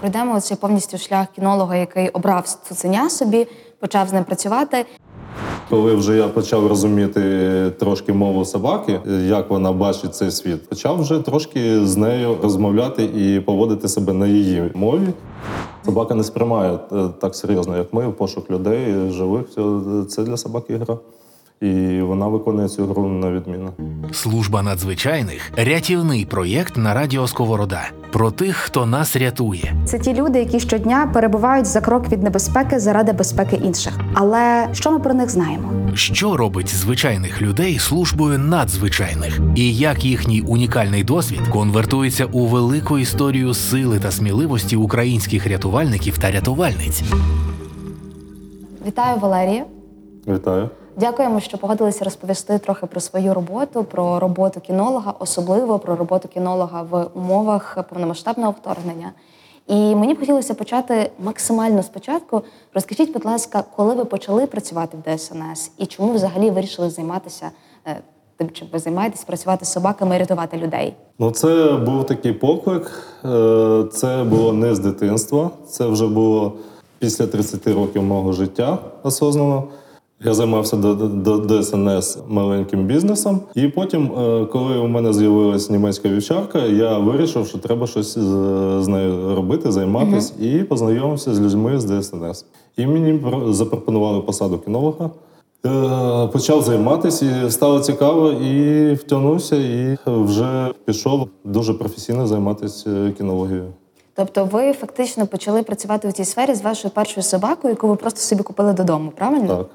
пройдемо цей повністю шлях кінолога, який обрав цуценя собі, почав з ним працювати. Коли вже я почав розуміти трошки мову собаки, як вона бачить цей світ, почав вже трошки з нею розмовляти і поводити себе на її мові. Собака не сприймає е, так серйозно, як ми, пошук людей, живих. Це для собаки гра. І вона виконує цю гру на відміну. Служба надзвичайних рятівний проєкт на радіо Сковорода про тих, хто нас рятує. Це ті люди, які щодня перебувають за крок від небезпеки заради безпеки інших. Але що ми про них знаємо? Що робить звичайних людей службою надзвичайних, і як їхній унікальний досвід конвертується у велику історію сили та сміливості українських рятувальників та рятувальниць. Вітаю, Валерія. Вітаю. Дякуємо, що погодилися розповісти трохи про свою роботу, про роботу кінолога, особливо про роботу кінолога в умовах повномасштабного вторгнення. І мені б хотілося почати максимально спочатку. Розкажіть, будь ласка, коли ви почали працювати в ДСНС і чому взагалі вирішили займатися е, тим, чим ви займаєтесь, працювати з собаками і рятувати людей? Ну, це був такий поклик. Е, Це було не з дитинства. Це вже було після 30 років мого життя осознано. Я займався до, до, до ДСНС маленьким бізнесом. І потім, е, коли у мене з'явилась німецька вівчарка, я вирішив, що треба щось з, з нею робити, займатися, і познайомився з людьми з ДСНС. І мені запропонували посаду кінолога. Е, Почав займатися, і стало цікаво, і втягнувся, і вже пішов дуже професійно займатися е, кінологією. Тобто, ви фактично почали працювати у цій сфері з вашою першою собакою, яку ви просто собі купили додому, правильно? Так.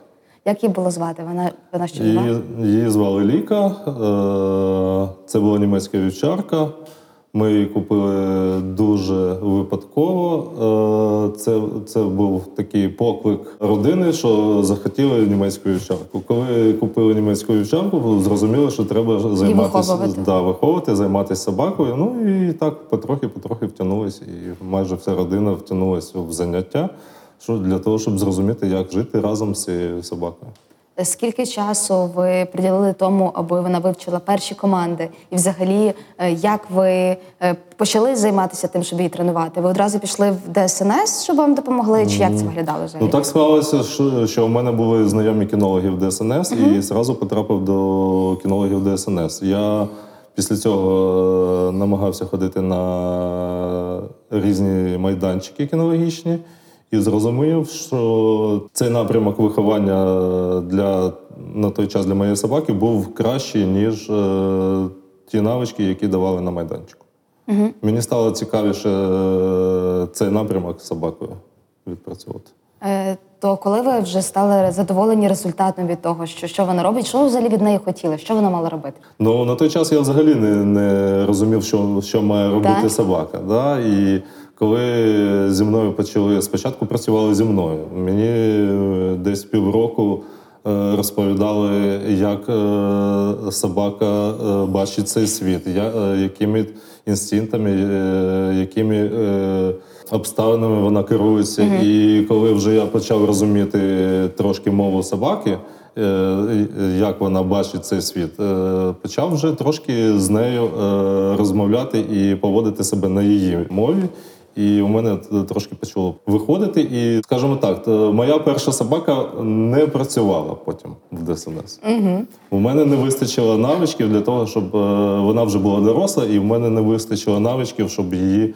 Як її було звати? Вона вона ще? Її, її звали Ліка. Е, Це була німецька вівчарка. Ми її купили дуже випадково. Е, Це, це був такий поклик родини, що захотіли німецьку вівчарку. Коли купили німецьку вівчарку, зрозуміли, що треба займатися виховувати. да, виховувати, займатися собакою. Ну і так потрохи-потрохи втягнулися, і майже вся родина втягнулася в заняття. Що для того, щоб зрозуміти, як жити разом з цією собакою. Скільки часу ви приділили тому, аби вона вивчила перші команди? І взагалі, е, як ви е, почали займатися тим, щоб її тренувати? Ви одразу пішли в ДСНС, щоб вам допомогли? Чи як це виглядало взагалі? Ну так склалося, що, що у мене були знайомі кінологи в ДСНС, і зразу потрапив до кінологів ДСНС. Я після цього е, намагався ходити на різні майданчики кінологічні і зрозумів, що цей напрямок виховання для на той час для моєї собаки був кращий, ніж е, ті навички, які давали на майданчику. Мені стало цікавіше е, цей напрямок з собакою відпрацьовувати. Е, То коли ви вже стали задоволені результатом від того, що, що вона робить, що ви взагалі від неї хотіли? Що вона мала робити? Ну на той час я взагалі не, не розумів, що, що має робити Так. собака. Да? І коли зі мною почали спочатку працювали зі мною. Мені е, десь півроку е, розповідали, як е, собака бачить цей світ, якими інстинктами, якими обставинами вона керується. І коли вже я почав розуміти трошки мову собаки, як вона бачить цей світ, почав вже трошки з нею розмовляти і поводити себе на її мові. І у мене трошки почало виходити. І, скажімо так, то моя перша собака не працювала потім в ДСНС. Угу. У мене не вистачило навичків для того, щоб е, вона вже була доросла, і в мене не вистачило навичків, щоб її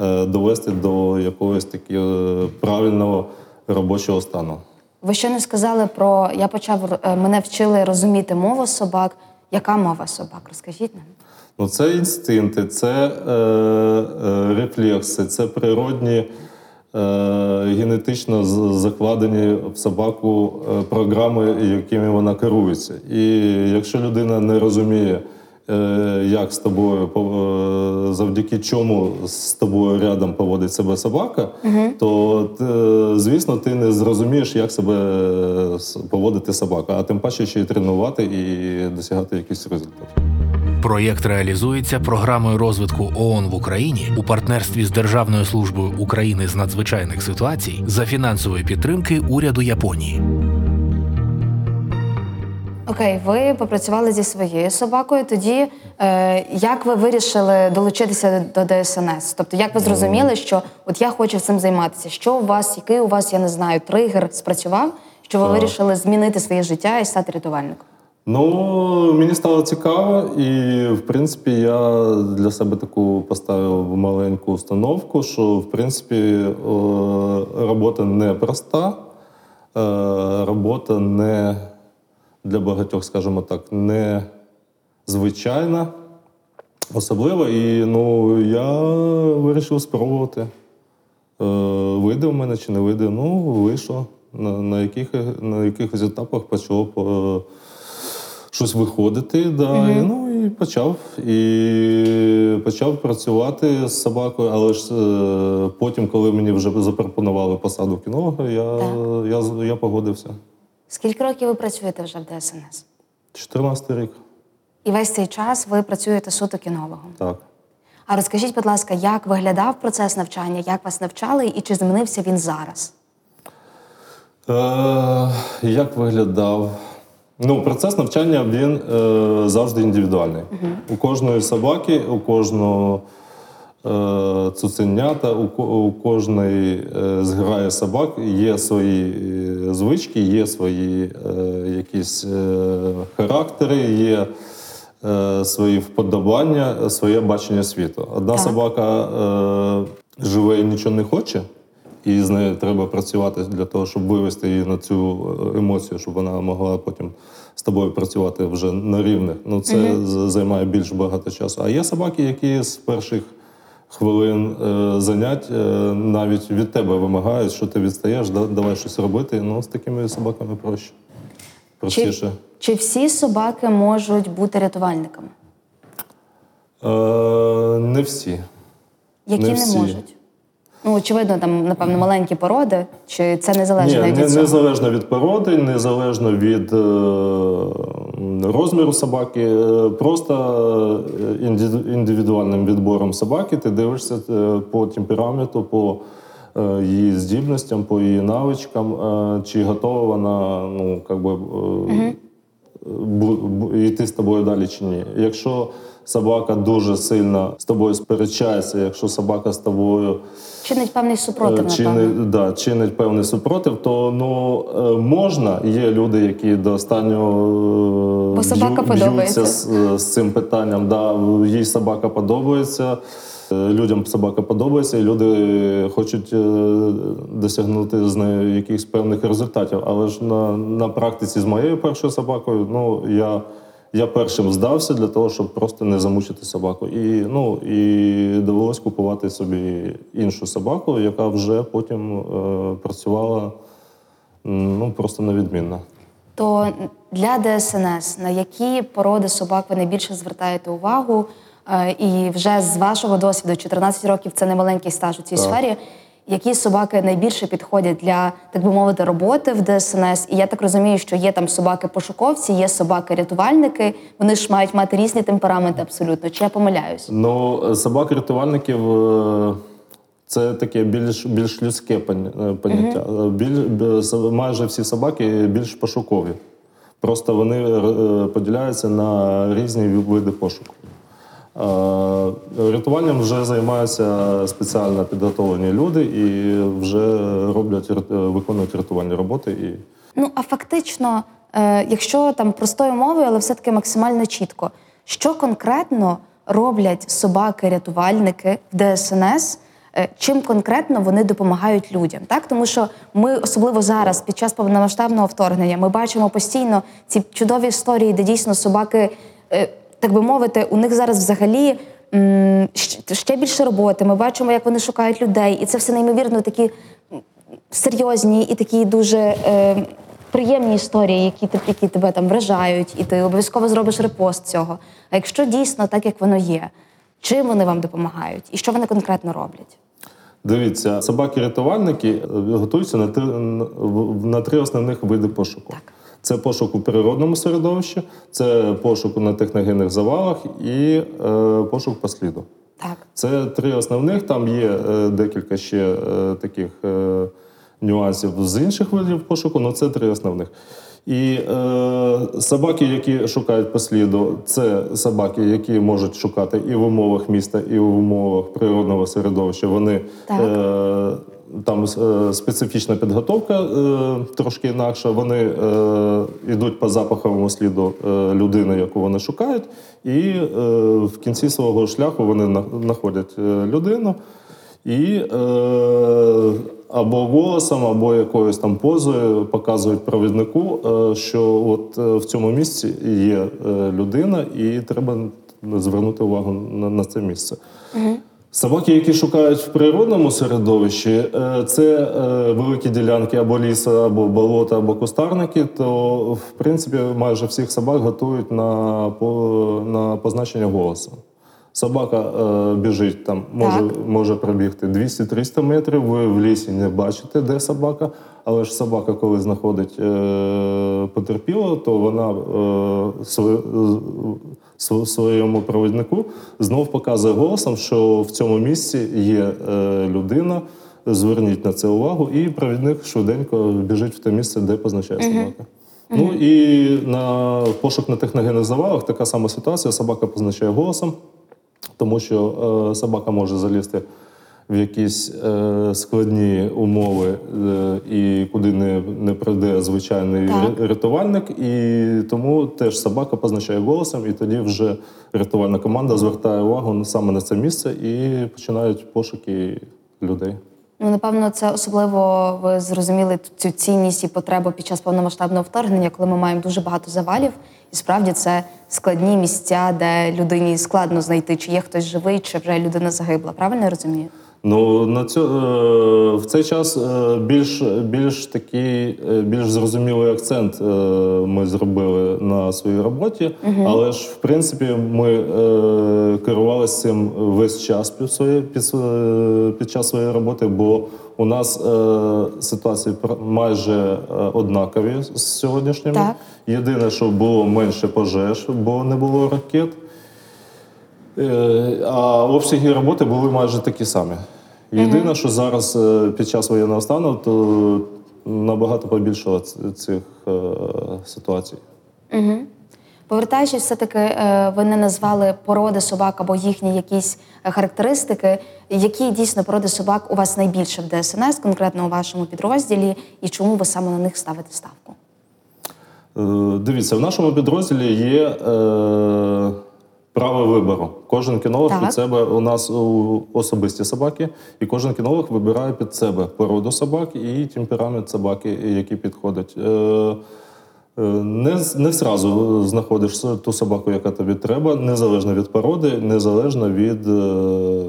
е, довести до якогось такого правильного робочого стану. Ви ще не сказали про я почав е, мене вчили розуміти мову собак. Яка мова собак? Розкажіть нам. Ну, це інстинкти, це е, е, рефлекси, це природні, е, генетично закладені в собаку е, програми, якими вона керується. І якщо людина не розуміє, е, як з тобою е, завдяки чому з тобою рядом поводить себе собака, то е, звісно ти не зрозумієш, як себе поводити собака, а тим паче ще й тренувати і досягати якийсь результат. Проєкт реалізується програмою розвитку ООН в Україні у партнерстві з Державною службою України з надзвичайних ситуацій за фінансової підтримки уряду Японії. Окей, ви попрацювали зі своєю собакою. Тоді е, як ви вирішили долучитися до ДСНС? Тобто, як ви зрозуміли, що от я хочу цим займатися? Що у вас, який у вас, я не знаю, тригер спрацював, що ви Так. вирішили змінити своє життя і стати рятувальником? Ну, мені стало цікаво, і в принципі я для себе таку поставив маленьку установку, що в принципі е, робота не проста, е, робота не для багатьох, скажімо так, не звичайна, особлива. І ну, я вирішив спробувати. Е, Вийде в мене чи не вийде? Ну, вийшло. На, на, яких, на якихось етапах почало по, щось виходити. Да, і, ну і почав. І почав працювати з собакою, але ж е, потім, коли мені вже запропонували посаду кінолога, я, я, я погодився. Скільки років ви працюєте вже в ДСНС? 14 рік. І весь цей час ви працюєте суто кінологом. Так. А розкажіть, будь ласка, як виглядав процес навчання, як вас навчали і чи змінився він зараз? Е, як виглядав? Ну, процес навчання він е, завжди індивідуальний. У кожної собаки, у кожного е, цуценята, у, у кожної е, зграї собак є свої е, звички, є свої е, якісь е, характери, є е, свої вподобання, своє бачення світу. Одна Так. собака е, живе і нічого не хоче. І з нею треба працювати для того, щоб вивести її на цю е, емоцію, щоб вона могла потім з тобою працювати вже на рівних. Ну це з- займає більш багато часу. А є собаки, які з перших хвилин е, занять е, навіть від тебе вимагають, що ти відстаєш, да, давай щось робити. Ну з такими собаками проще. Простіше. чи всі собаки можуть бути рятувальниками? Е, не всі. Які Не не, можуть? Ну, очевидно, там, напевно, маленькі породи, чи це не залежить Ні, навіть не, від цього? незалежно від породи, незалежно від е, розміру собаки, е, просто е, індивідуальним відбором собаки ти дивишся е, по темпераменту, по її здібностям, по її навичкам, е, чи готова вона ну, как би, е, бу- бу- йти з тобою далі чи ні. Якщо собака дуже сильно з тобою сперечається, якщо собака з тобою Чинить певний супротив, Е, чинить, да, чинить певний супротив, то ну е, можна. Є люди, які до останнього е, Бо собака б'ю- подобається. б'ються з, з цим питанням. Да, їй собака подобається. е, Людям собака подобається, і люди хочуть е, досягнути з нею якихось певних результатів. Але ж на, на практиці з моєю першою собакою, ну я, я першим здався для того, щоб просто не замучити собаку. І, ну, і довелось купувати собі іншу собаку, яка вже потім е, працювала ну, просто невідмінно. То для ДСНС на які породи собак ви найбільше звертаєте увагу? Е, І вже з вашого досвіду, 14 років це немаленький стаж у цій Так. сфері. Які собаки найбільше підходять для, так би мовити, роботи в ДСНС? І я так розумію, що є там собаки-пошуковці, є собаки-рятувальники. Вони ж мають мати різні темпераменти абсолютно. Чи я помиляюсь? Ну, собак рятувальників е, це таке більш, більш людське е, поняття. Е, Біль, майже всі собаки більш пошукові. Просто вони поділяються на різні види пошуку. Е, Рятуванням вже займаються спеціально підготовлені люди і вже роблять е, виконують рятувальні роботи. І Ну а фактично, е, якщо там простою мовою, але все-таки максимально чітко, що конкретно роблять собаки-рятувальники в ДСНС? Чим конкретно вони допомагають людям, так тому що ми особливо зараз, під час повномасштабного вторгнення, ми бачимо постійно ці чудові історії, де дійсно собаки, так би мовити, у них зараз взагалі ще більше роботи. Ми бачимо, як вони шукають людей, і це все неймовірно такі серйозні і такі дуже е, приємні історії, які, які тебе там вражають, і ти обов'язково зробиш репост цього. А якщо дійсно так, як воно є, чим вони вам допомагають і що вони конкретно роблять? Дивіться, собаки-рятувальники е, готуються на три, на три основних види пошуку. Так. Це пошук у природному середовищі, це пошук на техногенних завалах і е, пошук по сліду. Так. Це три основних. Там є е, декілька ще е, таких е, нюансів з інших видів пошуку, але це три основних. І е, собаки, які шукають по сліду, це собаки, які можуть шукати і в умовах міста, і в умовах природного середовища. Вони Так. е, там е, специфічна підготовка е, трошки інакша. Вони е, йдуть по запаховому сліду людини, яку вони шукають, і в кінці свого шляху вони знаходять людину. І або голосом, або якоюсь там позою показують провіднику, що от в цьому місці є людина, і треба звернути увагу на, на це місце. Собаки, які шукають в природному середовищі, е, це е, великі ділянки або лісу, або болота, або кустарники, то в принципі майже всіх собак готують на, на позначення голосу. Собака е, біжить там, може, Так. може пробігти 200-300 метрів. Ви в лісі не бачите, де собака. Але ж собака, коли знаходить потерпілого, то вона своє- св- своєму провіднику знов показує голосом, що в цьому місці є е, людина. Зверніть на це увагу, і провідник швиденько біжить в те місце, де позначає собака. Ну і на пошук на техногенних завалах така сама ситуація. Собака позначає голосом, тому що е, собака може залізти в якісь е, складні умови е, і куди не, не прийде звичайний Так. рятувальник. І тому теж собака позначає голосом, і тоді вже рятувальна команда звертає увагу саме на це місце і починають пошуки людей. Ну, напевно, це особливо ви зрозуміли цю цінність і потребу під час повномасштабного вторгнення, коли ми маємо дуже багато завалів. І справді це складні місця, де людині складно знайти, чи є хтось живий, чи вже людина загибла. Правильно я розумію? Ну на цю, е, в цей час е, більш, більш такий, е, більш зрозумілий акцент ми зробили на своїй роботі, але ж в принципі ми керувалися цим весь час під, своє, під, під час своєї роботи, бо у нас ситуації майже однакові з сьогоднішніми. Так. Єдине, що було менше пожеж, бо не було ракет. Е, А обсяги роботи були майже такі самі. Єдине, що зараз е, під час воєнного стану, то набагато побільшало цих е, ситуацій. Повертаючись, все-таки ви не назвали породи собак або їхні якісь характеристики. Які дійсно породи собак у вас найбільше в ДСНС, конкретно у вашому підрозділі, і чому ви саме на них ставите ставку? Дивіться, в нашому підрозділі є е, право вибору. Кожен кінолог Так. під себе у нас у, особисті собаки, і кожен кінолог вибирає під себе породу собак і темперамент собаки, які підходять. Е, е, Не, не зразу знаходиш ту собаку, яка тобі треба, незалежно від породи, незалежно від е,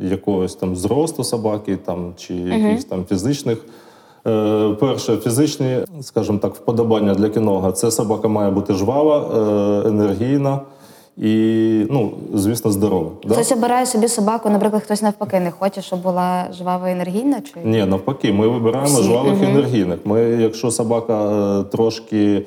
якогось там зросту собаки, там, чи якихось там фізичних. Е, перше, фізичні, скажімо так, вподобання для кінога. Це собака має бути жвава, е, енергійна і, ну, звісно, здорова. Да? Хтось обирає собі собаку, наприклад, хтось навпаки не хоче, щоб була жвава і енергійна? Чи Ні, навпаки, ми вибираємо Всі, жвавих угу. енергійних. Ми, якщо собака е, трошки,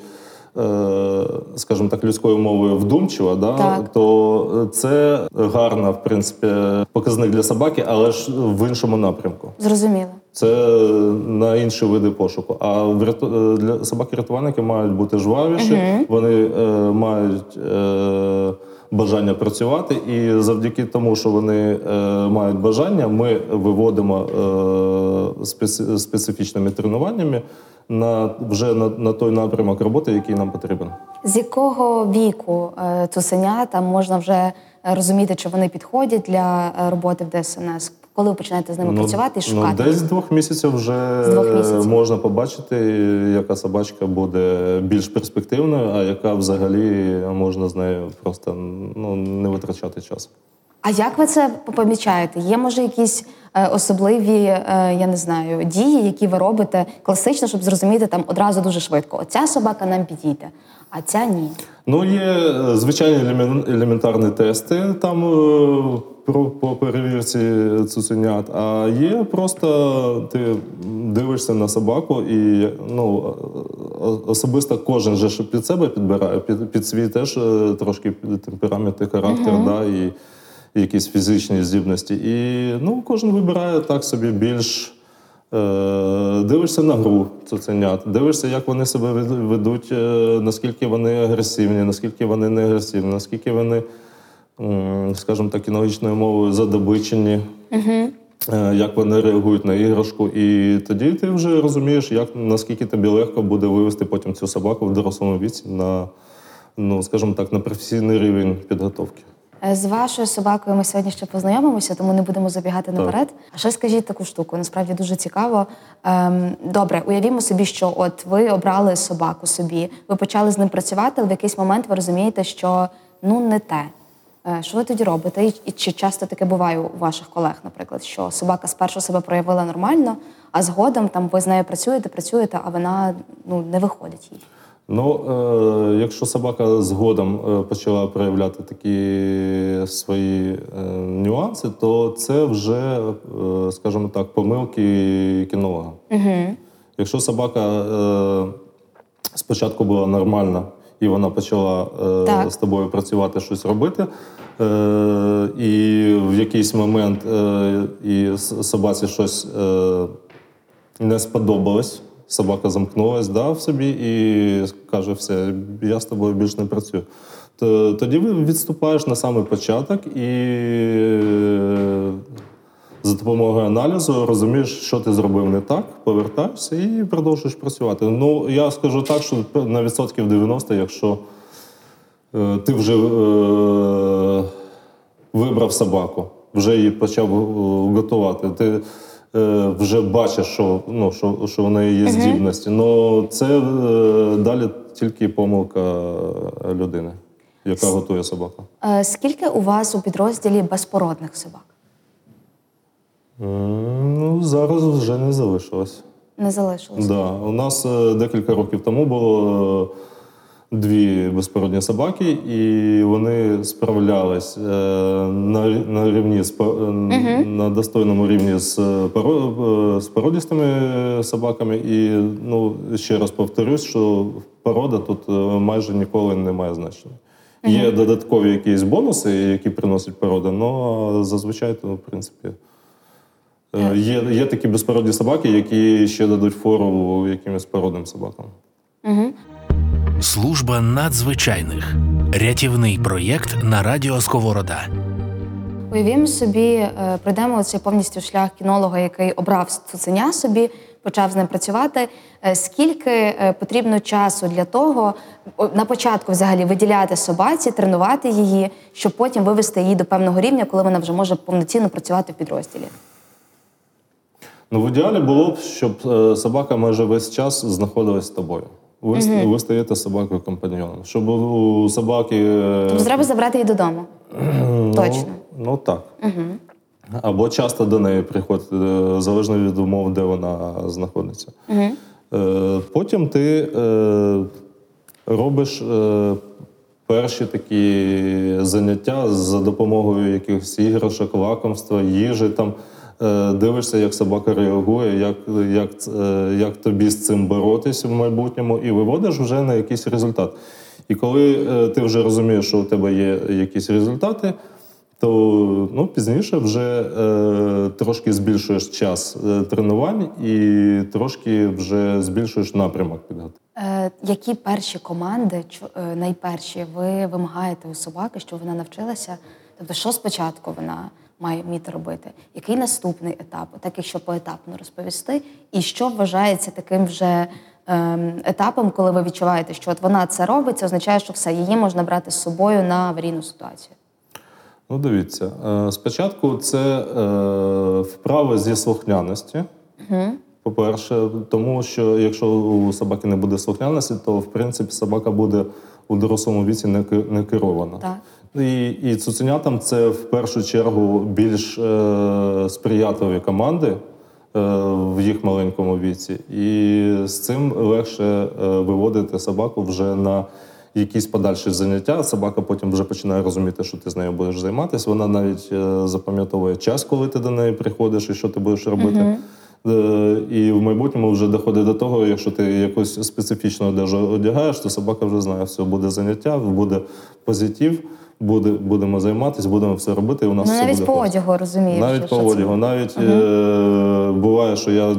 скажімо так, людською мовою вдумчива, да, Так. то це гарна, в принципі, показник для собаки, але ж в іншому напрямку. зрозуміло? Це на інші види пошуку. А е, для собаки-рятувальники мають бути жвавіші, вони е, мають е, бажання працювати, і завдяки тому, що вони е, мають бажання, ми виводимо е, специ- специфічними тренуваннями на вже на, на той напрямок роботи, який нам потрібен. З якого віку е, цуценята можна вже розуміти, чи вони підходять для е, роботи в ДСНС? Коли ви починаєте з ними працювати і шукати? Ну, десь з двох місяців вже двох місяців. можна побачити, яка собачка буде більш перспективною, а яка взагалі можна з нею просто ну, не витрачати час. А як ви це помічаєте? Є може якісь е, особливі, е, я не знаю, дії, які ви робите класично, щоб зрозуміти там одразу дуже швидко. Оця собака нам підійде, а ця ні. Ну, є е, звичайні елемен- елементарні тести там про, по перевірці цуценят, а є просто ти дивишся на собаку і ну, особисто кожен же під себе підбирає, під, під свій теж трошки темперамент і характер, да, і якісь фізичні здібності. І ну, кожен вибирає так собі більш Е, Дивишся на гру цуценят, дивишся, як вони себе ведуть, е, наскільки вони агресивні, наскільки вони не агресивні, наскільки вони, скажімо так, кінологічною мовою задобичені, е, як вони реагують на іграшку. І тоді ти вже розумієш, як, наскільки тобі легко буде вивести потім цю собаку в дорослому віці на, ну, скажімо так, на професійний рівень підготовки. Е, З вашою собакою ми сьогодні ще познайомимося, тому не будемо забігати наперед. А ще скажіть таку штуку, насправді дуже цікаво. Ем, добре, уявімо собі, що от ви обрали собаку собі, ви почали з ним працювати, але в якийсь момент ви розумієте, що ну не те. Е, Що ви тоді робите? І, і чи часто таке буває у ваших колег, наприклад, що собака спершу себе проявила нормально, а згодом там ви з нею працюєте, працюєте, а вона ну не виходить їй. Ну, е, якщо собака згодом е, почала проявляти такі свої е, нюанси, то це вже, е, скажімо так, помилки кінолога. Угу. Якщо собака е, спочатку була нормальна і вона почала е, з тобою працювати, щось робити, е, і в якийсь момент е, і собаці щось. Е, не сподобалось. Собака замкнулась да, в собі і каже: все, я з тобою більше не працюю. То, тоді відступаєш на самий початок і е, за допомогою аналізу розумієш, що ти зробив не так, повертаєшся і продовжуєш працювати. Ну, я скажу так, що на відсотків 90, якщо е, ти вже е, вибрав собаку, вже її почав е, готувати. Ти вже бачиш, що, ну, що, що в неї є здібності. Ну це е, далі тільки помилка людини, яка готує собаку. Е, Скільки у вас у підрозділі безпородних собак? Ну, зараз вже не залишилось. Не залишилось? Да. У нас е, декілька років тому було е, дві безпородні собаки, і вони справлялись е, на, на рівні з е, на достойному рівні з, е, з породістими собаками. І ну, ще раз повторюсь, що порода тут майже ніколи не має значення. Є додаткові якісь бонуси, які приносить порода, але зазвичай то, в принципі. Є, є такі безпородні собаки, які ще дадуть фору якимось породним собакам. Служба надзвичайних рятівний проєкт на радіо Сковорода. Уявімо собі, е, пройдемо цей повністю шлях кінолога, який обрав цуценя собі, почав з ним працювати. Е, Скільки е, потрібно часу для того, на початку взагалі виділяти собаці, тренувати її, щоб потім вивести її до певного рівня, коли вона вже може повноцінно працювати в підрозділі? Ну, в ідеалі було б, щоб собака майже весь час знаходилась з тобою. Ви, ст- ви стаєте собакою компаньйоном. Щоб у собаки. е, Тобто треба забрати її додому. Точно. Ну, ну так. Або часто до неї приходити, е, залежно від умов, де вона знаходиться. Е, Потім ти робиш перші такі заняття за допомогою якихось іграшок, лакомства, їжі. Там, дивишся, як собака реагує, як, як, е, як тобі з цим боротись в майбутньому, і виводиш вже на якийсь результат. І коли е, ти вже розумієш, що у тебе є якісь результати, то ну, пізніше вже е, трошки збільшуєш час е, тренувань і трошки вже збільшуєш напрямок підготовки. Е, які перші команди, е, найперші, ви вимагаєте у собаки, щоб вона навчилася? Тобто, що спочатку вона має вміти робити? Який наступний етап? Так, якщо поетапно розповісти, і що вважається таким вже ем, етапом, коли ви відчуваєте, що от вона це робить, це означає, що все, її можна брати з собою на аварійну ситуацію. Ну, дивіться, е, спочатку це е, вправи зі слухняності. По-перше, тому що якщо у собаки не буде слухняності, то в принципі собака буде у дорослому віці не керована. Так. І, і цуценятам це в першу чергу більш е, сприятливі команди е, в їх маленькому віці. І з цим легше е, виводити собаку вже на якісь подальші заняття. Собака потім вже починає розуміти, що ти з нею будеш займатися. Вона навіть е, запам'ятовує час, коли ти до неї приходиш і що ти будеш робити. Е, І в майбутньому вже доходить до того, якщо ти якусь специфічну одежу одягаєш, то собака вже знає, все буде заняття, буде позитив, буде, будемо займатися, будемо все робити. І у нас Ну все навіть буде по класно. одягу розумієш. Навіть що по це. одягу, навіть е, буває, що я е,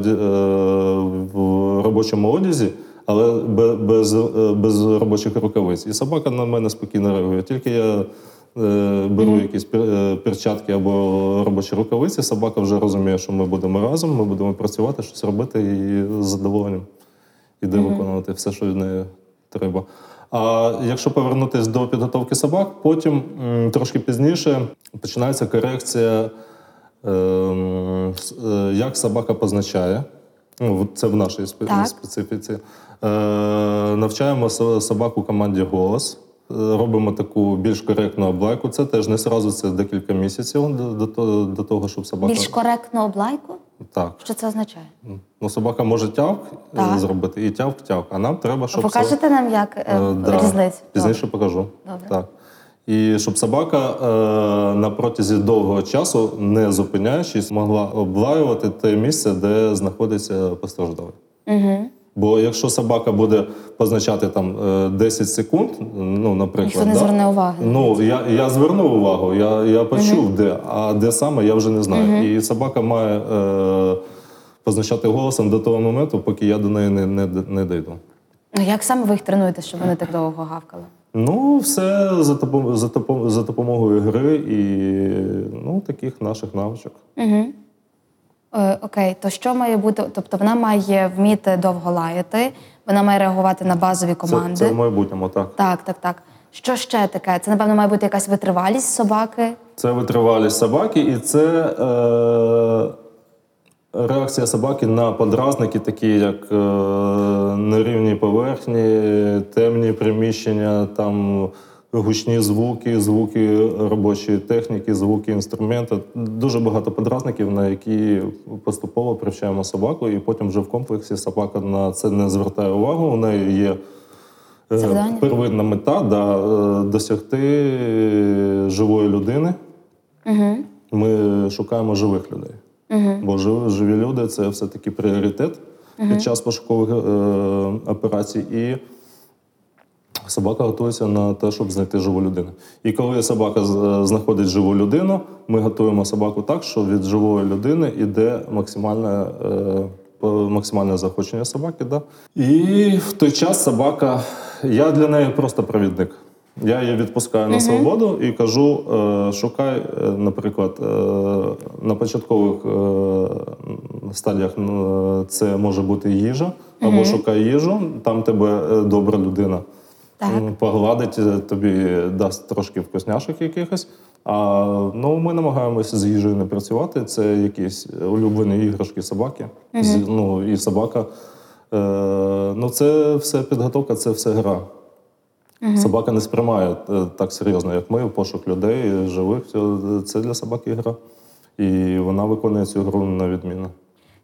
в робочому одязі, але бе- без, е, без робочих рукавиць. І собака на мене спокійно реагує. Тільки я е, беру якісь пер- е, перчатки або робочі рукавиці, собака вже розуміє, що ми будемо разом, ми будемо працювати, щось робити і з задоволенням іде виконувати все, що від неї треба. А якщо повернутися до підготовки собак, потім трошки пізніше починається корекція, ем, е, як собака позначає. Ну, це в нашій Так. специфіці. Е, навчаємо собаку команді голос. Е, Робимо таку більш коректну облайку. Це теж не сразу, це декілька місяців до того, щоб собака. Більш коректну облайку? Так. Що це означає? Ну, собака може тявк е, Так. зробити і тявк-тявк, а нам треба, щоб Покажете нам, як е, Е, да. різницю? Пізніше покажу. Добре. Так. І щоб собака е, на протязі довгого часу, не зупиняючись, могла облаювати те місце, де знаходиться постраждалий. Угу. Бо якщо собака буде позначати там е, 10 секунд, ну, наприклад, Ніхто не зверне уваги. Ну, я, я звернув увагу, я, я почув, де, а де саме, я вже не знаю. І собака має е, позначати голосом до того моменту, поки я до неї не, не, не дійду. Ну, Як саме ви їх тренуєте, щоб вони так довго гавкали? Ну, все за, допом- за, за допомогою гри і ну, таких наших навичок. Угу. Е, окей, то що має бути? Тобто вона має вміти довго лаяти, вона має реагувати на базові Це, команди. це в майбутньому, так. Так, так, так. Що ще таке? Це, напевно, має бути якась витривалість собаки. Це витривалість собаки, і це е, реакція собаки на подразники, такі як е, нерівні поверхні, темні приміщення, там гучні звуки, звуки робочої техніки, звуки інструменту. Дуже багато подразників, на які поступово привчаємо собаку, і потім вже в комплексі собака на це не звертає увагу. У неї є. е, Завдання? Первинна мета да, е, досягти живої людини. Угу. Ми шукаємо живих людей. Угу. Бо живі, живі люди це все-таки пріоритет під час пошукових е, операцій. І собака готується на те, щоб знайти живу людину. І коли собака з- знаходить живу людину, ми готуємо собаку так, що від живої людини йде максимальне, е, максимальне захочення собаки. Да? І в той час собака, я для неї просто провідник. Я її відпускаю на свободу і кажу: е, шукай, е, наприклад, е, на початкових е, стадіях е, це може бути їжа, або шукай їжу, там тебе е, добра людина. Так. Погладить е, тобі дасть трошки вкусняшок якихось. А ну, ми намагаємося з їжею не працювати. Це якісь улюблені іграшки собаки. З- ну, і собака. Е, ну, це все підготовка, це все гра. Собака не сприймає е, так серйозно, як ми, пошук людей, живих. Це- для собаки гра. І вона виконує цю гру на відміну.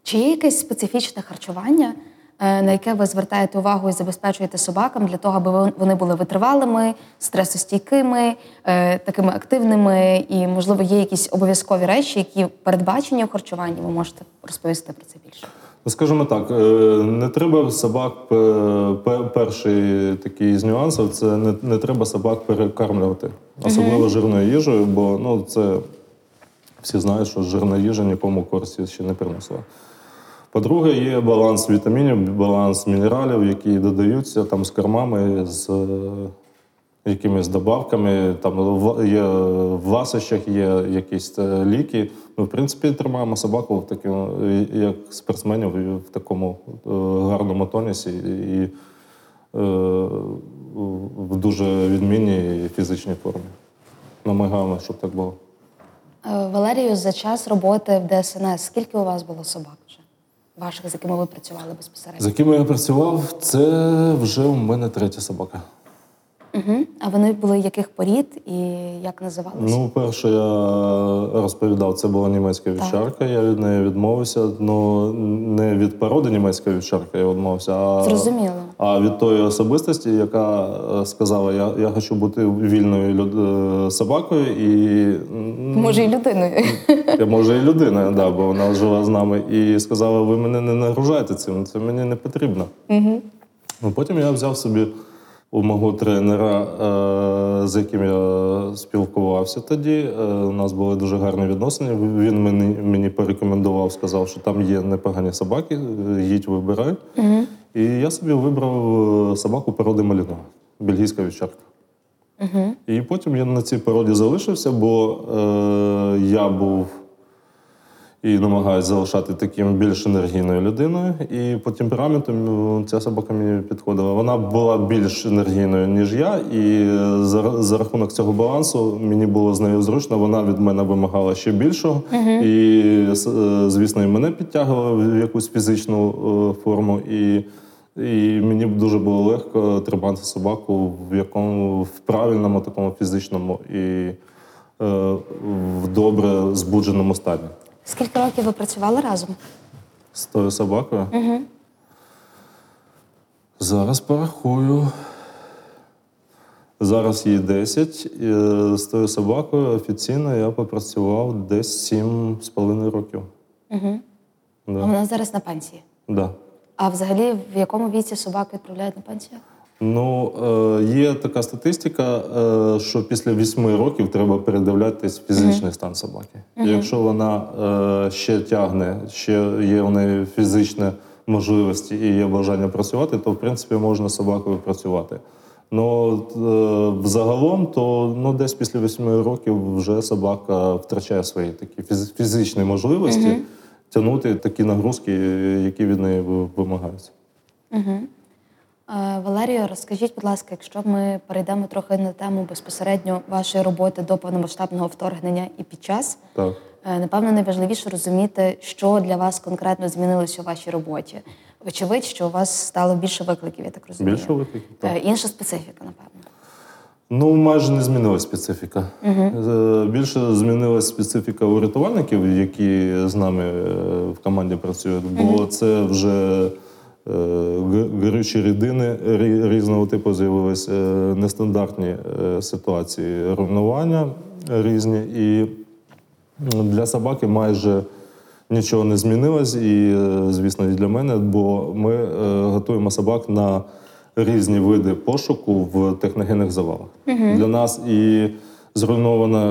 Чи є якесь специфічне харчування, на яке ви звертаєте увагу і забезпечуєте собакам для того, аби вони були витривалими, стресостійкими, е, такими активними, і, можливо, є якісь обов'язкові речі, які передбачені в харчуванні? Ви можете розповісти про це більше? Ну, скажімо так, е, не треба собак пе- пе- перший такий з нюансів це не, не треба собак перекармлювати, особливо жирною їжею, бо ну, це всі знають, що жирна їжа нікому користі ще не приносила. По-друге, є баланс вітамінів, баланс мінералів, які додаються там з кормами, з е, якимись добавками. Там є в ласощах, є якісь е, ліки. Ми, в принципі, тримаємо собаку в такому, як спортсменів в такому е, гарному тонісі і в дуже відмінній фізичній формі. Намагаємося, щоб так було. Валерію, за час роботи в ДСНС, скільки у вас було собак? Ваших, з якими ви працювали безпосередньо? З якими я працював, це вже у мене третя собака. Угу. А вони були яких порід і як називалися? Ну, перше, я розповідав, це була німецька вівчарка. Я від неї відмовився. Ну не від породи німецька вівчарка, я відмовився, а, Зрозуміло. а від тої особистості, яка е, сказала, я, я хочу бути вільною люд... е, собакою, і Може, і людиною. я може і людина, да, бо вона жила з нами, і сказала: ви мене не нагружайте цим, це мені не потрібно. Угу. Ну, потім я взяв собі у мого тренера, е, з яким я спілкувався тоді. Е, У нас були дуже гарні відносини. Він мені, мені порекомендував, сказав, що там є непогані собаки, їдь вибирай. І я собі вибрав е, собаку породи Малінова, бельгійська вівчарка. І потім я на цій породі залишився, бо е, я був і намагаюся залишати таким більш енергійною людиною. І по темпераменту ця собака мені підходила. Вона була більш енергійною, ніж я, і за, за рахунок цього балансу мені було з нею зручно. Вона від мене вимагала ще більшого. І, с- е, звісно, і мене підтягувала в якусь фізичну е, форму. І і мені дуже було легко тримати собаку в якому в правильному такому фізичному і е, в добре збудженому стані. Скільки років ви працювали разом? З тою собакою. Угу. Зараз порахую. Зараз їй 10. І, е, З тою собакою офіційно я попрацював десь 7,5 років. Угу. А вона зараз на пенсії. Да. А взагалі, в якому віці собак відправляють на пенсію? Ну, е, є така статистика, е, що після 8 років треба передивлятись фізичний стан собаки. Якщо вона е, ще тягне, ще є у неї фізичні можливості і є бажання працювати, то в принципі можна з собакою працювати. Ну, взагалом, то ну, десь після 8 років вже собака втрачає свої такі фізичні можливості тягнути такі нагрузки, які від неї ви- вимагаються. Е, Валерію, розкажіть, будь ласка, якщо ми перейдемо трохи на тему безпосередньо вашої роботи до повномасштабного вторгнення і під час, Так. е, напевно, найважливіше розуміти, що для вас конкретно змінилося у вашій роботі. Вочевидь, що у вас стало більше викликів, я так розумію. Більше викликів, так. Е, Інша специфіка, напевно. Ну, майже не змінилася специфіка. Е, Більше змінилася специфіка у рятувальників, які з нами е, в команді працюють, бо це вже е, горючі рідини різного типу з'явилися, е, нестандартні е, ситуації руйнування різні. І для собаки майже нічого не змінилось, і, е, звісно, і для мене, бо ми е, готуємо собак на різні види пошуку в техногенних завалах. Для нас і зруйнована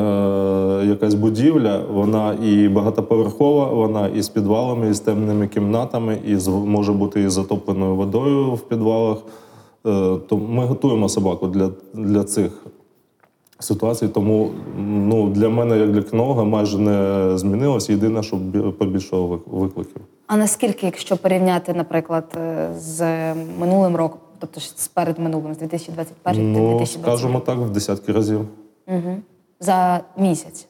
е, якась будівля, вона і багатоповерхова, вона і з підвалами, і з темними кімнатами, і з, може бути і затопленою водою в підвалах. Е, То ми готуємо собаку для, для цих ситуацій. Тому ну, для мене, як для кінолога, майже не змінилось. Єдине, що бі- побільшало викликів. А наскільки, якщо порівняти, наприклад, з минулим роком, тобто з перед минулим, з 2021 Ну, 2020 скажімо так, в десятки разів. Угу. за місяць?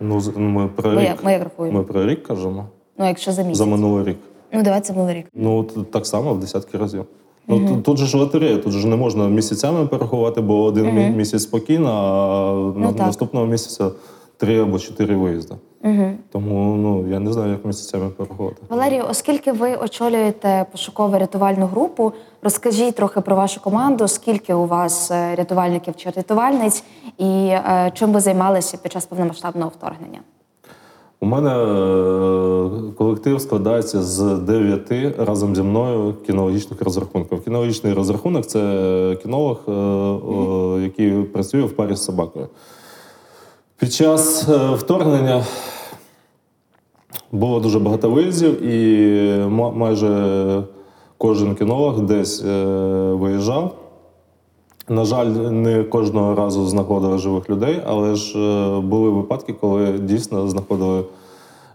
Ну, ми про Ми рік. як- ми як рахуємо? Ми про рік кажемо. Ну, якщо за місяць. За минулий рік. Ну, давайте за минулий рік. Ну, от так само в десятки разів. Ну, тут, тут же ж лотерея, тут же не можна місяцями порахувати, бо один мі- місяць спокійно, а Ну, так. наступного місяця три або чотири виїзди. Угу. Тому ну, я не знаю, як місяцями порахувати. Валерію, оскільки ви очолюєте пошуково-рятувальну групу, розкажіть трохи про вашу команду, скільки у вас е, рятувальників чи рятувальниць, і е, чим ви займалися під час повномасштабного вторгнення? У мене е, колектив складається з дев'яти разом зі мною кінологічних розрахунків. Кінологічний розрахунок це кінолог, е, е, який працює в парі з собакою. Під час е, вторгнення було дуже багато виїздів, і майже кожен кінолог десь е, виїжджав. На жаль, не кожного разу знаходили живих людей, але ж е, були випадки, коли дійсно знаходили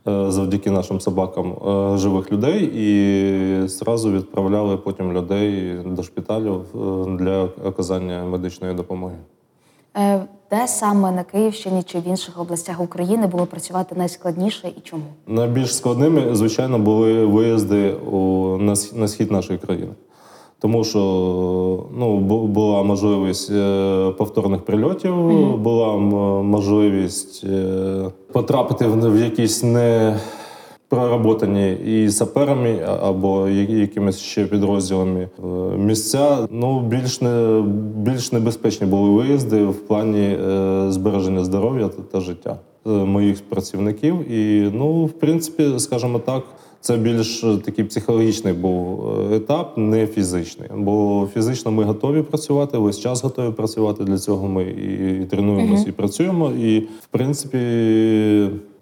завдяки нашим собакам живих людей і зразу відправляли потім людей до шпиталю е, для оказання медичної допомоги. Де саме на Київщині чи в інших областях України було працювати найскладніше і чому? Найбільш складними, звичайно, були виїзди у, на, на схід нашої країни. Тому що ну, була можливість е, повторних прильотів, була можливість е, потрапити в якісь не проработані і саперами або якимись ще підрозділами е, місця. Ну, більш, не, більш небезпечні були виїзди в плані е, збереження здоров'я та, та життя е, моїх працівників. І, ну, в принципі, скажімо так, Це більш такий психологічний був етап, не фізичний. Бо фізично ми готові працювати, весь час готові працювати. Для цього ми і, і тренуємося, і працюємо. І в принципі,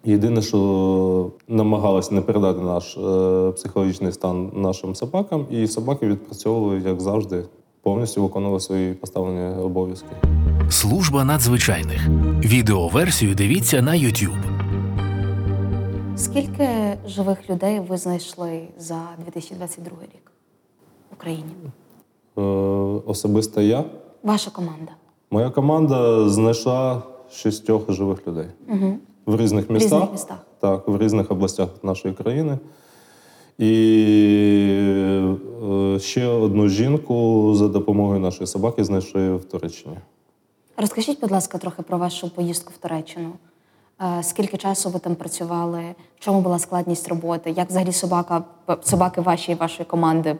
єдине, що намагалися не передати наш е, психологічний стан нашим собакам, і собаки відпрацьовували, як завжди, повністю виконували свої поставлені обов'язки. Служба надзвичайних. Відеоверсію дивіться на YouTube. Скільки живих людей ви знайшли за 2022 рік в Україні? Е, особисто я. Ваша команда? Моя команда знайшла шістьох живих людей Угу. В різних містах. різних містах. Так, в різних областях нашої країни. І е, ще одну жінку за допомогою нашої собаки знайшли в Туреччині. Розкажіть, будь ласка, трохи про вашу поїздку в Туреччину. Е, Скільки часу ви там працювали? В чому була складність роботи? Як взагалі собака, собаки ваші і вашої команди,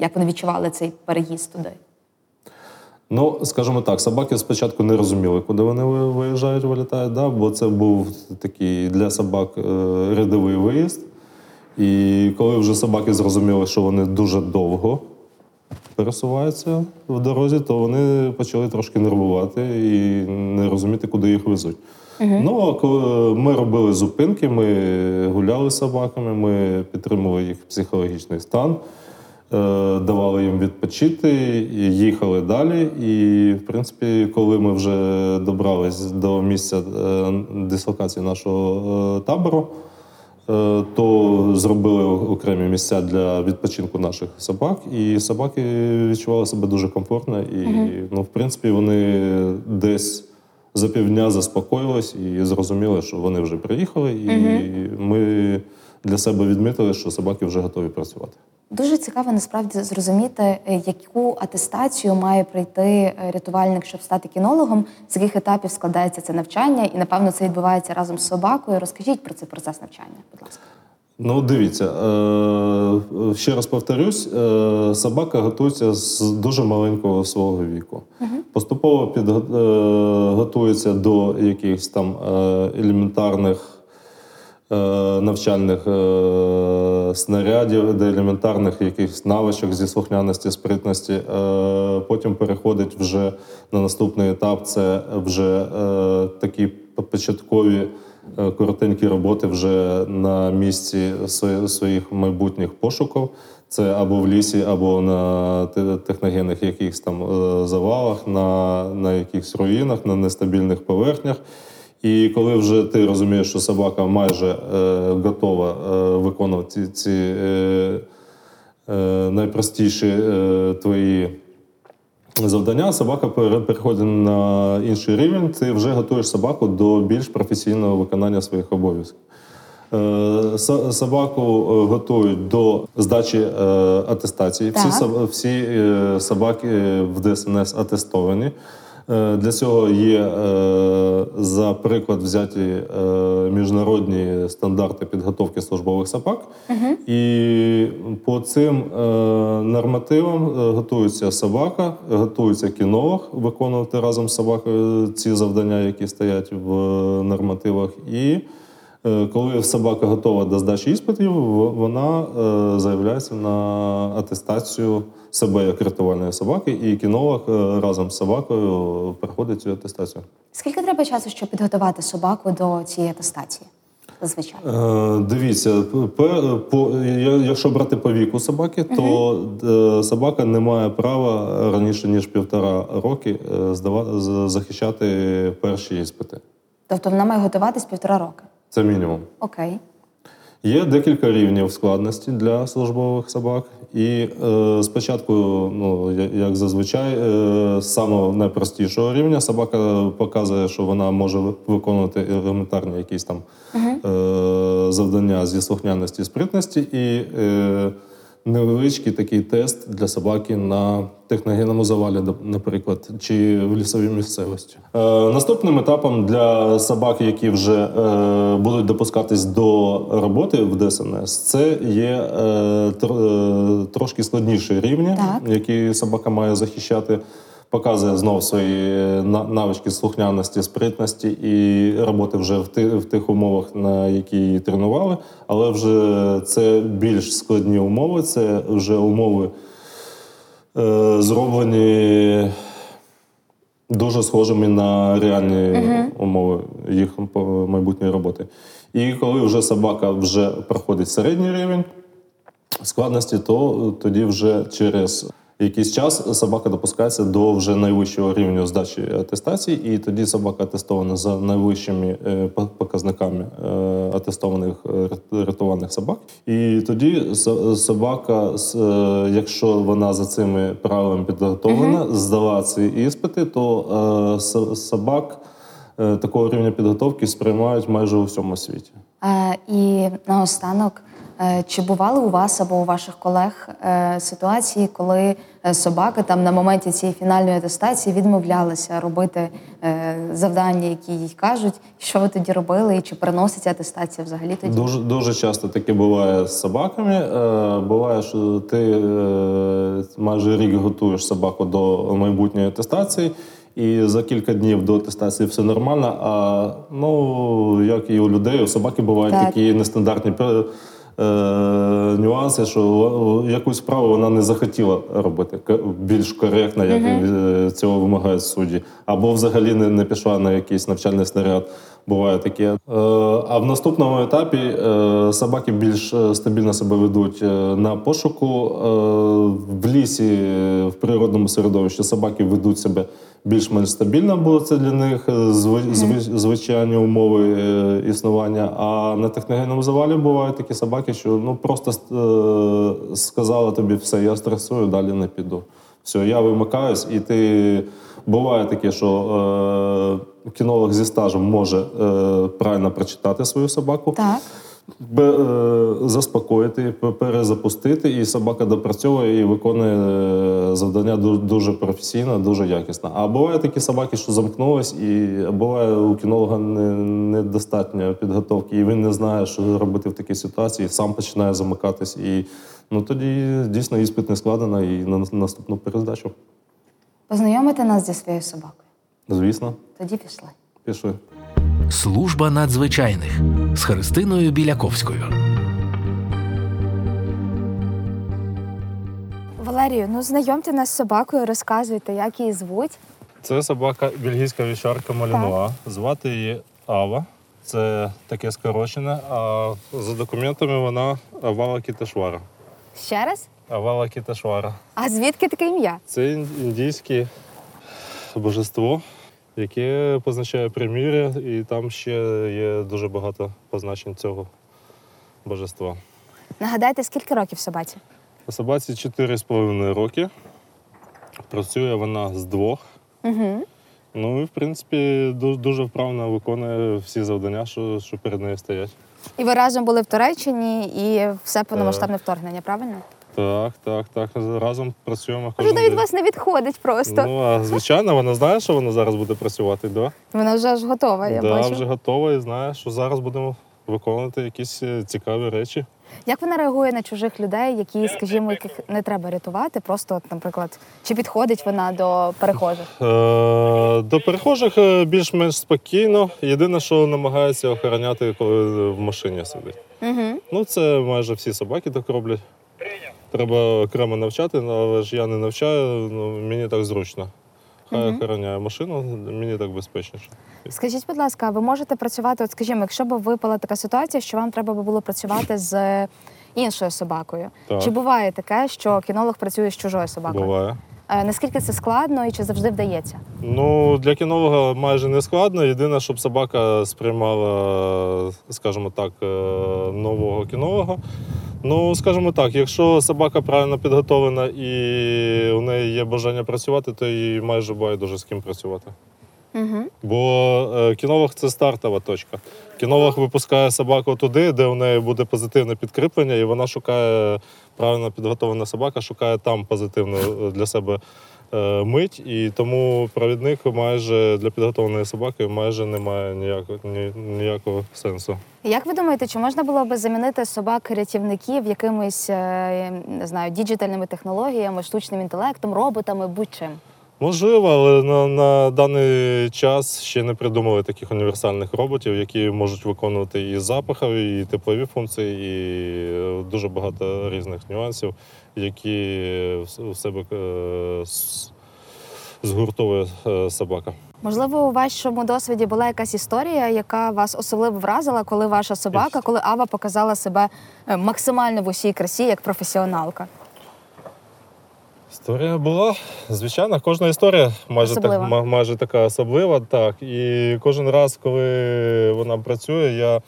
як вони відчували цей переїзд туди? Ну, скажімо так, собаки спочатку не розуміли, куди вони виїжджають, вилітають, да? бо це був такий для собак е, рядовий виїзд. І коли вже собаки зрозуміли, що вони дуже довго пересуваються в дорозі, то вони почали трошки нервувати і не розуміти, куди їх везуть. Ну, а коли ми робили зупинки, ми гуляли з собаками, ми підтримували їх психологічний стан. Е, давали їм відпочити, їхали далі. І, в принципі, коли ми вже добрались до місця е, дислокації нашого е, табору, то зробили окремі місця для відпочинку наших собак, і собаки відчували себе дуже комфортно. І, ну, в принципі, вони десь за півдня заспокоїлись і зрозуміли, що вони вже приїхали, і ми для себе відмітили, що собаки вже готові працювати. Дуже цікаво насправді зрозуміти, е, яку атестацію має пройти е, рятувальник, щоб стати кінологом, з яких етапів складається це навчання, і напевно це відбувається разом з собакою. Розкажіть про цей процес навчання, будь ласка. Ну, дивіться, е, ще раз повторюсь, собака готується з дуже маленького свого віку. Поступово підго- е, готується до якихось там елементарних навчальних е, снарядів, до елементарних якихось навичок зі слухняності, спритності. Е, Потім переходить вже на наступний етап. Це вже е, такі початкові е, коротенькі роботи вже на місці своїх майбутніх пошуків. Це або в лісі, або на техногенних якихось там е, завалах, на, на якихось руїнах, на нестабільних поверхнях. І коли вже ти розумієш, що собака майже е, готова е, виконувати ці, е, е, найпростіші е, твої завдання, собака переходить на інший рівень. Ти вже готуєш собаку до більш професійного виконання своїх обов'язків. Е, Собаку е, готують до здачі е, атестації. Всі, Так. всі собаки в ДСНС атестовані. Е, Для цього є е, за приклад взяті е, міжнародні стандарти підготовки службових собак. І по цим нормативам готується собака, готується кінолог виконувати разом з собакою ці завдання, які стоять в нормативах. І Коли собака готова до здачі іспитів, вона е, заявляється на атестацію себе як рятувальної собаки, і кінолог е, разом з собакою проходить цю атестацію. Скільки треба часу, щоб підготувати собаку до цієї атестації? Зазвичай. Е, Дивіться, по, якщо брати по віку собаки, то е, собака не має права раніше ніж півтора роки е, здава- захищати перші іспити. Тобто вона має готуватись півтора роки. Це мінімум. Окей. Є декілька рівнів складності для службових собак. І е, спочатку, ну як зазвичай, е, з самого найпростішого рівня собака показує, що вона може виконувати елементарні якісь там е, завдання зі слухняності і спритності, і е, невеличкий такий тест для собаки на техногенному завалі, наприклад, чи в лісовій місцевості. Е, наступним етапом для собак, які вже е, будуть допускатись до роботи в ДСНС, це є е, тр- е, трошки складніші рівні, Так. які собака має захищати. Показує знов свої навички слухняності, спритності і роботи вже в тих, в тих умовах, на які її тренували. Але вже це більш складні умови, це вже умови е, зроблені дуже схожими на реальні умови їх майбутньої роботи. І коли вже собака вже проходить середній рівень складності, то тоді вже через якийсь час собака допускається до вже найвищого рівня здачі атестації, і тоді собака атестована за найвищими е, показниками е, атестованих е, рятувальних собак. І тоді собака, е, якщо вона за цими правилами підготовлена, здала ці іспити, то е, собак е, такого рівня підготовки сприймають майже у всьому світі. Е, і наостанок, е, чи бували у вас або у ваших колег е, ситуації, коли е, собаки там на моменті цієї фінальної атестації відмовлялися робити е, завдання, які їй кажуть? Що ви тоді робили, і чи приноситься атестація взагалі тоді? Дуже дуже часто таке буває з собаками. Е, буває, що ти е, майже рік готуєш собаку до майбутньої атестації, і за кілька днів до атестації все нормально. А ну як і у людей, у собаки бувають Так. такі нестандартні е, нюанси, що якусь справу вона не захотіла робити більш коректно, як е, цього вимагають судді, або взагалі не, не пішла на якийсь навчальний снаряд. Буває таке. Е, а в наступному етапі е, собаки більш е, стабільно себе ведуть е, на пошуку. Е, в лісі, е, в природному середовищі собаки ведуть себе більш-менш стабільно, бо це для них е, зви- зви- звичайні умови е, існування. А на техногенному завалі бувають такі собаки, що ну просто е, сказала тобі все, я стресую, далі не піду. Все, я вимикаюсь, і ти буває таке, що е, кінолог зі стажем може е, правильно прочитати свою собаку, Так. Е, заспокоїти, перезапустити, і собака допрацьовує і виконує е, завдання дуже професійно, дуже якісно. А буває такі собаки, що замкнулись, і буває у кінолога не- недостатньо підготовки, і він не знає, що робити в такій ситуації, сам починає замикатись. І ну тоді дійсно іспит не складено і на наступну перездачу. Познайомити нас зі своєю собакою. Звісно, Тоді пішли. пішли. Служба надзвичайних з Христиною Біляковською. Валерію, ну знайомте нас з собакою, розказуйте, як її звуть. Це собака бельгійська вівчарка Малінуа. Звати її Ава. Це таке скорочене. А за документами вона Авала Кітешвара. Ще раз? Авала Кітешвара. А звідки таке ім'я? Це індійське божество, яке позначає примір'я, і там ще є дуже багато позначень цього божества. Нагадайте, скільки років собаці? Собаці 4,5 роки. Працює вона з двох. Угу. Ну і в принципі дуже вправно виконує всі завдання, що, що перед нею стоять. І ви разом були в Туреччині і все повномасштабне вторгнення, правильно? Так, так, так. Разом працюємо навіть день. вас не відходить просто. Ну а звичайно, вона знає, що вона зараз буде працювати. Да? Вона вже ж готова, я да, бачу. вже готова і знає, що зараз будемо виконувати якісь е, цікаві речі. Як вона реагує на чужих людей, які, скажімо, яких не треба рятувати? Просто, от, наприклад, чи підходить вона до перехожих? Е, до перехожих е, більш-менш спокійно. Єдине, що намагається охороняти, коли в машині сидить. Угу. Ну, це майже всі собаки так роблять. Треба окремо навчати, ну, але ж я не навчаю, ну, мені так зручно. Хай охороняє машину, мені так безпечніше. Скажіть, будь ласка, ви можете працювати, от скажімо, якщо б випала така ситуація, що вам треба би було працювати з іншою собакою? Так. Чи буває таке, що кінолог працює з чужою собакою? Буває. Е, Наскільки це складно і чи завжди вдається? Ну, для кінолога майже не складно. Єдине, щоб собака сприймала, скажімо так, е, нового кінолога. Ну, скажімо так, якщо собака правильно підготовлена і у неї є бажання працювати, то їй майже байдуже з ким працювати. Угу. Бо е, кінолог це стартова точка. Кінолог випускає собаку туди, де у неї буде позитивне підкріплення, і вона шукає правильно підготовлена собака, шукає там позитивну е, для себе мить. І тому провідник майже для підготовленої собаки майже немає ніякого, ні, ніякого сенсу. Як ви думаєте, чи можна було би замінити собак-рятівників якимись е, не знаю, діджитальними технологіями, штучним інтелектом, роботами, будь-чим? Можливо, але на, на даний час ще не придумали таких універсальних роботів, які можуть виконувати і запахові, і теплові функції, і е, дуже багато різних нюансів, які в- себе е, згуртовує е, собака. Можливо, у вашому досвіді була якась історія, яка вас особливо вразила, коли ваша собака, коли Ава показала себе е, максимально в усій красі як професіоналка. Історія була. Звичайно, кожна історія майже, так, Особлива. майже така особлива. Так. І кожен раз, коли вона працює, я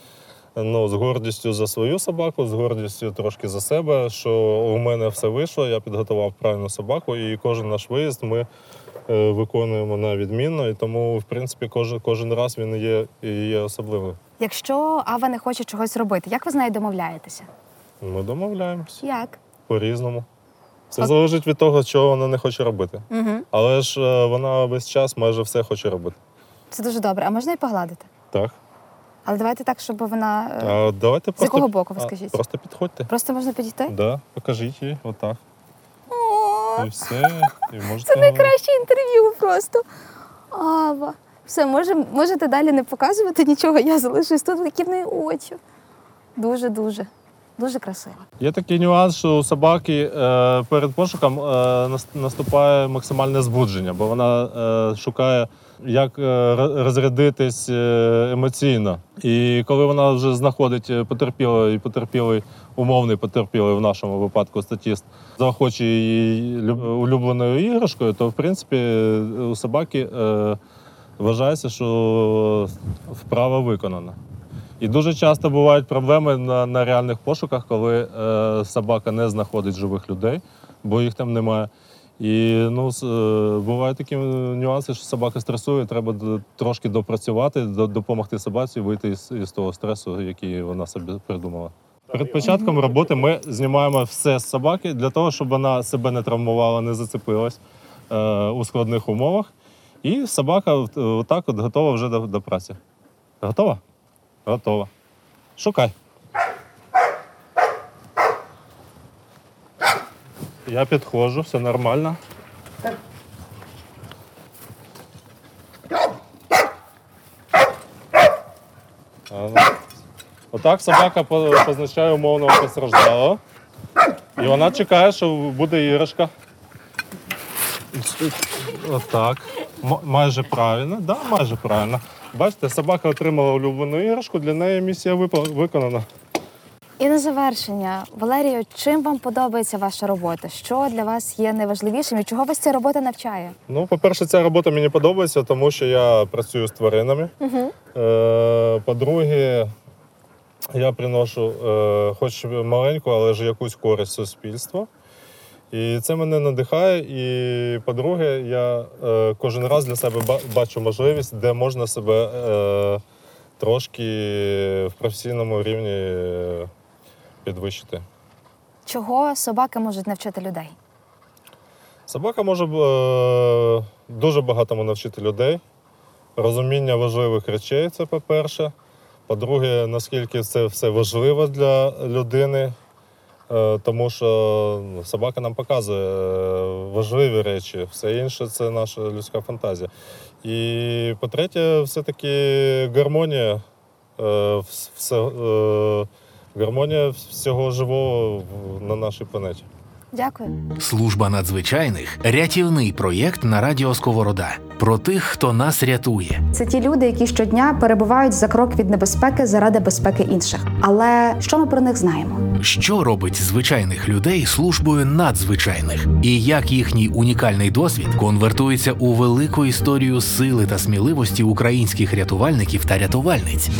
ну, з гордістю за свою собаку, з гордістю трошки за себе, що у мене все вийшло, я підготував правильну собаку, і кожен наш виїзд ми е, виконуємо на відмінно. І тому, в принципі, кожен, кожен раз він є, є особливим. Якщо Ава не хоче чогось робити, як ви з нею домовляєтеся? Ми домовляємось Як? по-різному. Все А- залежить від того, що вона не хоче робити. Угу. Але ж е, вона весь час майже все хоче робити. Це дуже добре. А можна і погладити? Так. Але давайте так, щоб вона. е, А, давайте просто, якого боку, ви а, скажіть? Просто підходьте. Просто можна підійти? Да, покажіть їй, отак. О, І все. І можете це найкраще інтерв'ю просто. Ава. Все, може, можете далі не показувати нічого, я залишусь тут такі в неї очі. Дуже, дуже, дуже красиво. Є такий нюанс, що у собаки е, перед пошуком е, наступає максимальне збудження, бо вона е, шукає, як е, розрядитись е, емоційно. І коли вона вже знаходить е, потерпілий і потерпілий, умовний потерпілий в нашому випадку статіст, заохочує її улюбленою іграшкою, то в принципі у собаки вважається, що вправа виконана. І дуже часто бувають проблеми на, на реальних пошуках, коли е, собака не знаходить живих людей, бо їх там немає. І ну, е, бувають такі нюанси, що собака стресує, треба трошки допрацювати, допомогти собаці вийти із, із того стресу, який вона собі придумала. Перед початком роботи ми знімаємо все з собаки для того, щоб вона себе не травмувала, не зацепилась е, у складних умовах. І собака отак от готова вже до, до праці. Готова? Готова. Шукай. Я підходжу, все нормально. Отак собака позначає умовного постраждалого. І вона чекає, що буде іграшка. Отак. Майже правильно. Да, майже правильно. Бачите, собака отримала улюблену іграшку, для неї місія виконана. І на завершення, Валерію, чим вам подобається ваша робота? Що для вас є найважливішим і чого вас ця робота навчає? Ну, по-перше, ця робота мені подобається, тому що я працюю з тваринами. Угу. Е, по-друге, я приношу е, хоч маленьку, але ж якусь користь суспільству. І це мене надихає. І по-друге, я е, кожен раз для себе бачу можливість, де можна себе е, трошки в професійному рівні підвищити. Чого собаки можуть навчити людей? Собака може е, дуже багатому навчити людей. Розуміння важливих речей це по-перше. По-друге, наскільки це все важливо для людини, е, тому що ну, собака нам показує е, важливі речі, все інше це наша людська фантазія. І по-третє, все-таки гармонія, е, все, е, гармонія всього живого на нашій планеті. Дякую. Служба надзвичайних рятівний проєкт на радіо Сковорода про тих, хто нас рятує. Це ті люди, які щодня перебувають за крок від небезпеки заради безпеки інших. Але що ми про них знаємо? Що робить звичайних людей службою надзвичайних, і як їхній унікальний досвід конвертується у велику історію сили та сміливості українських рятувальників та рятувальниць.